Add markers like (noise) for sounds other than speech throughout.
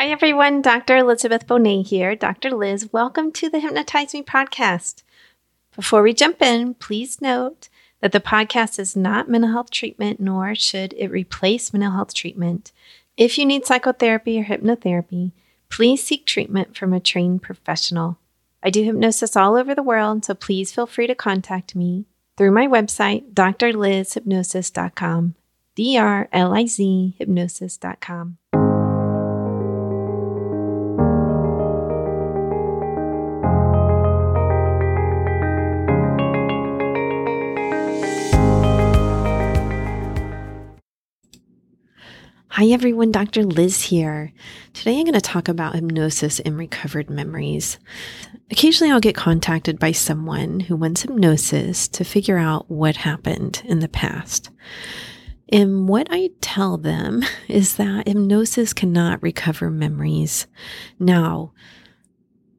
Hi, everyone. Dr. Elizabeth Bonet here. Dr. Liz, welcome to the Hypnotize Me podcast. Before we jump in, please note that the podcast is not mental health treatment, nor should it replace mental health treatment. If you need psychotherapy or hypnotherapy, please seek treatment from a trained professional. I do hypnosis all over the world, so please feel free to contact me through my website, drlizhypnosis.com, D R L I Z hypnosis.com. Hi everyone, Dr. Liz here. Today I'm going to talk about hypnosis and recovered memories. Occasionally I'll get contacted by someone who wants hypnosis to figure out what happened in the past. And what I tell them (laughs) is that hypnosis cannot recover memories. Now,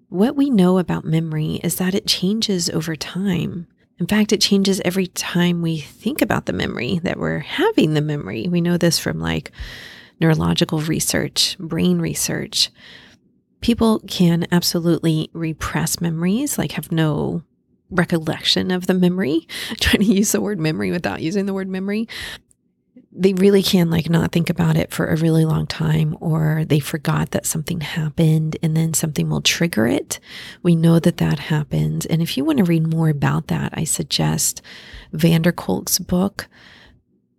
what we know about memory is that it changes over time. In fact, it changes every time we think about the memory that we're having the memory. We know this from like neurological research, brain research. People can absolutely repress memories, like have no recollection of the memory. (laughs) trying to use the word memory without using the word memory they really can like not think about it for a really long time or they forgot that something happened and then something will trigger it. We know that that happens. And if you want to read more about that, I suggest van der Kolk's book,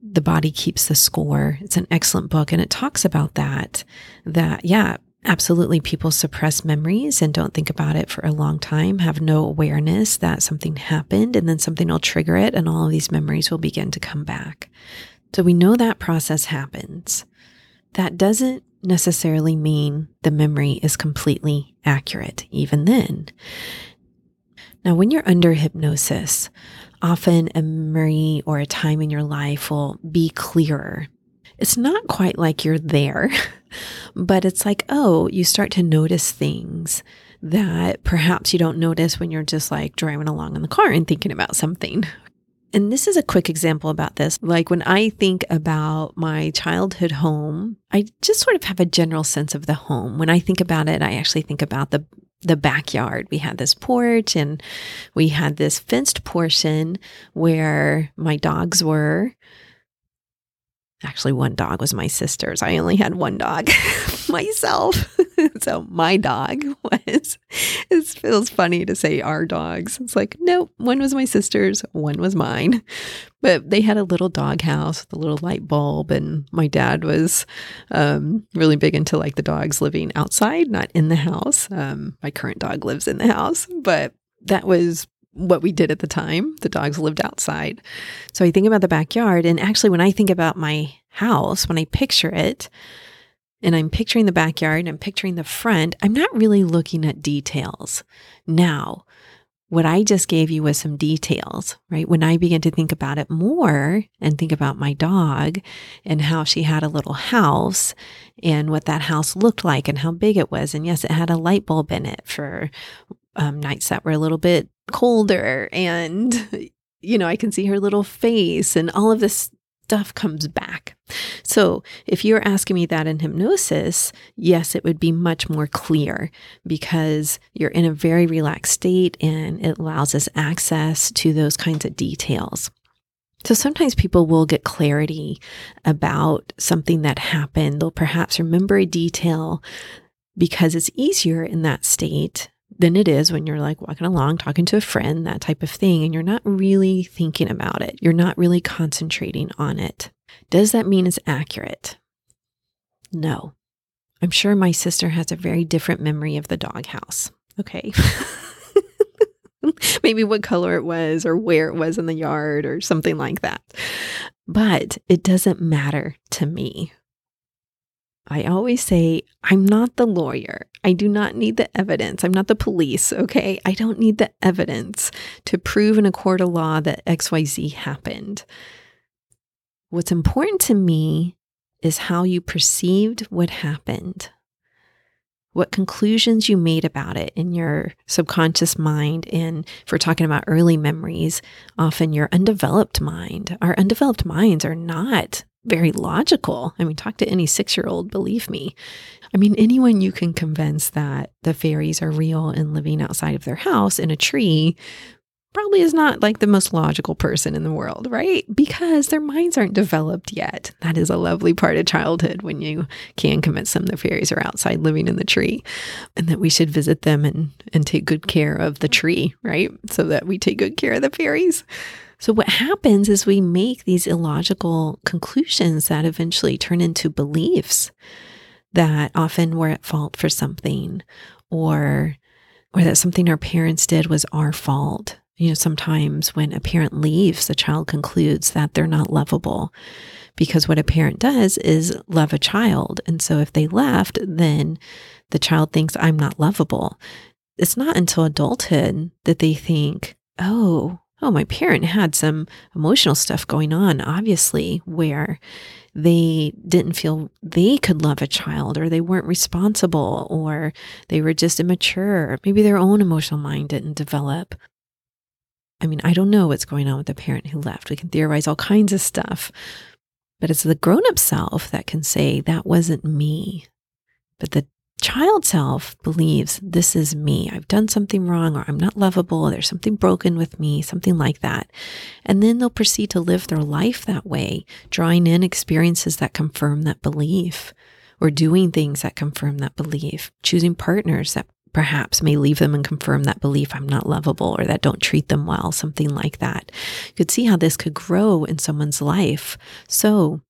The Body Keeps the Score. It's an excellent book and it talks about that, that, yeah, absolutely people suppress memories and don't think about it for a long time, have no awareness that something happened, and then something will trigger it, and all of these memories will begin to come back. So we know that process happens. That doesn't necessarily mean the memory is completely accurate, even then. Now, when you're under hypnosis, often a memory or a time in your life will be clearer. It's not quite like you're there, (laughs) but it's like, oh, you start to notice things that perhaps you don't notice when you're just like driving along in the car and thinking about something and this is a quick example about this. Like when I think about my childhood home, I just sort of have a general sense of the home. When I think about it, I actually think about the the backyard. We had this porch and we had this fenced portion where my dogs were. Actually, one dog was my sister's. I only had one dog (laughs) myself. (laughs) so my dog (laughs) was, it feels funny to say our dogs. It's like, no, one was my sister's, one was mine. But they had a little dog house with a little light bulb. And my dad was um, really big into like the dogs living outside, not in the house. Um, my current dog lives in the house, but that was what we did at the time. The dogs lived outside. So I think about the backyard. And actually, when I think about my house, when I picture it, and I'm picturing the backyard and I'm picturing the front, I'm not really looking at details. Now, what I just gave you was some details, right? When I begin to think about it more and think about my dog and how she had a little house and what that house looked like and how big it was. And yes, it had a light bulb in it for um, nights that were a little bit colder. And, you know, I can see her little face and all of this stuff comes back. So, if you're asking me that in hypnosis, yes, it would be much more clear because you're in a very relaxed state and it allows us access to those kinds of details. So sometimes people will get clarity about something that happened. They'll perhaps remember a detail because it's easier in that state than it is when you're like walking along, talking to a friend, that type of thing, and you're not really thinking about it. You're not really concentrating on it. Does that mean it's accurate? No. I'm sure my sister has a very different memory of the doghouse. Okay. (laughs) Maybe what color it was or where it was in the yard or something like that. But it doesn't matter to me I always say, I'm not the lawyer. I do not need the evidence. I'm not the police, okay? I don't need the evidence to prove in a court of law that XYZ happened. What's important to me is how you perceived what happened, what conclusions you made about it in your subconscious mind. And if we're talking about early memories, often your undeveloped mind. Our undeveloped minds are not very logical. I mean, talk to any six year old, believe me. I mean, anyone you can convince that the fairies are real and living outside of their house in a tree probably is not like the most logical person in the world, right? Because their minds aren't developed yet. That is a lovely part of childhood when you can convince them the fairies are outside living in the tree and that we should visit them and, and take good care of the tree, right? So that we take good care of the fairies. So, what happens is we make these illogical conclusions that eventually turn into beliefs that often we're at fault for something or or that something our parents did was our fault. You know, sometimes when a parent leaves, the child concludes that they're not lovable because what a parent does is love a child. And so if they left, then the child thinks I'm not lovable. It's not until adulthood that they think, oh, oh, my parent had some emotional stuff going on, obviously, where they didn't feel they could love a child or they weren't responsible or they were just immature. Maybe their own emotional mind didn't develop. I mean, I don't know what's going on with the parent who left. We can theorize all kinds of stuff. But it's the grown up self that can say, that wasn't me. But the child self believes this is me. I've done something wrong or I'm not lovable. There's something broken with me, something like that. And then they'll proceed to live their life that way, drawing in experiences that confirm that belief or doing things that confirm that belief, choosing partners that perhaps may leave them and confirm that belief I'm not lovable or that don't treat them well, something like that. You could see how this could grow in someone's life. So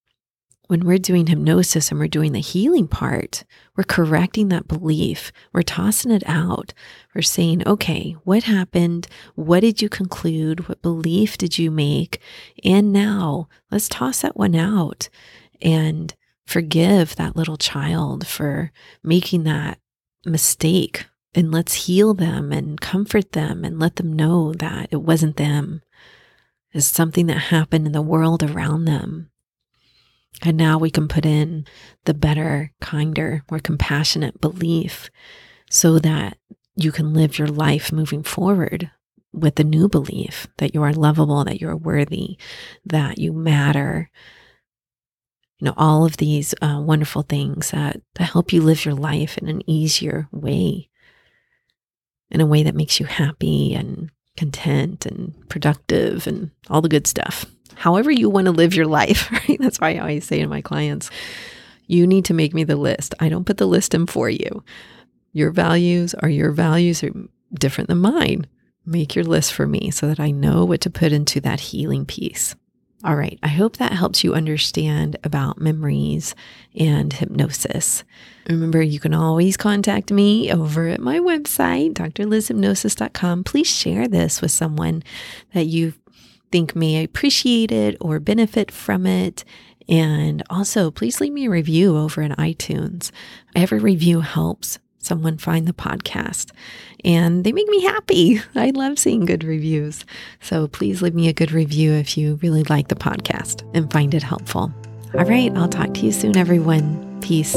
when we're doing hypnosis and we're doing the healing part, we're correcting that belief. We're tossing it out. We're saying, okay, what happened? What did you conclude? What belief did you make? And now let's toss that one out and forgive that little child for making that mistake. And let's heal them and comfort them and let them know that it wasn't them. It's something that happened in the world around them and now we can put in the better, kinder, more compassionate belief so that you can live your life moving forward with the new belief that you are lovable, that you're worthy, that you matter. You know, all of these uh, wonderful things that, that help you live your life in an easier way, in a way that makes you happy and content and productive and all the good stuff however you want to live your life, (laughs) right? That's why I always say to my clients, you need to make me the list. I don't put the list in for you. Your values are your values are different than mine. Make your list for me so that I know what to put into that healing piece. All right. I hope that helps you understand about memories and hypnosis. Remember, you can always contact me over at my website, drlizhypnosis.com. Please share this with someone that you think may appreciate it or benefit from it. And also, please leave me a review over in iTunes. Every review helps someone find the podcast and they make me happy. (laughs) I love seeing good reviews. So please leave me a good review if you really like the podcast and find it helpful. All right, I'll talk to you soon, everyone. Peace.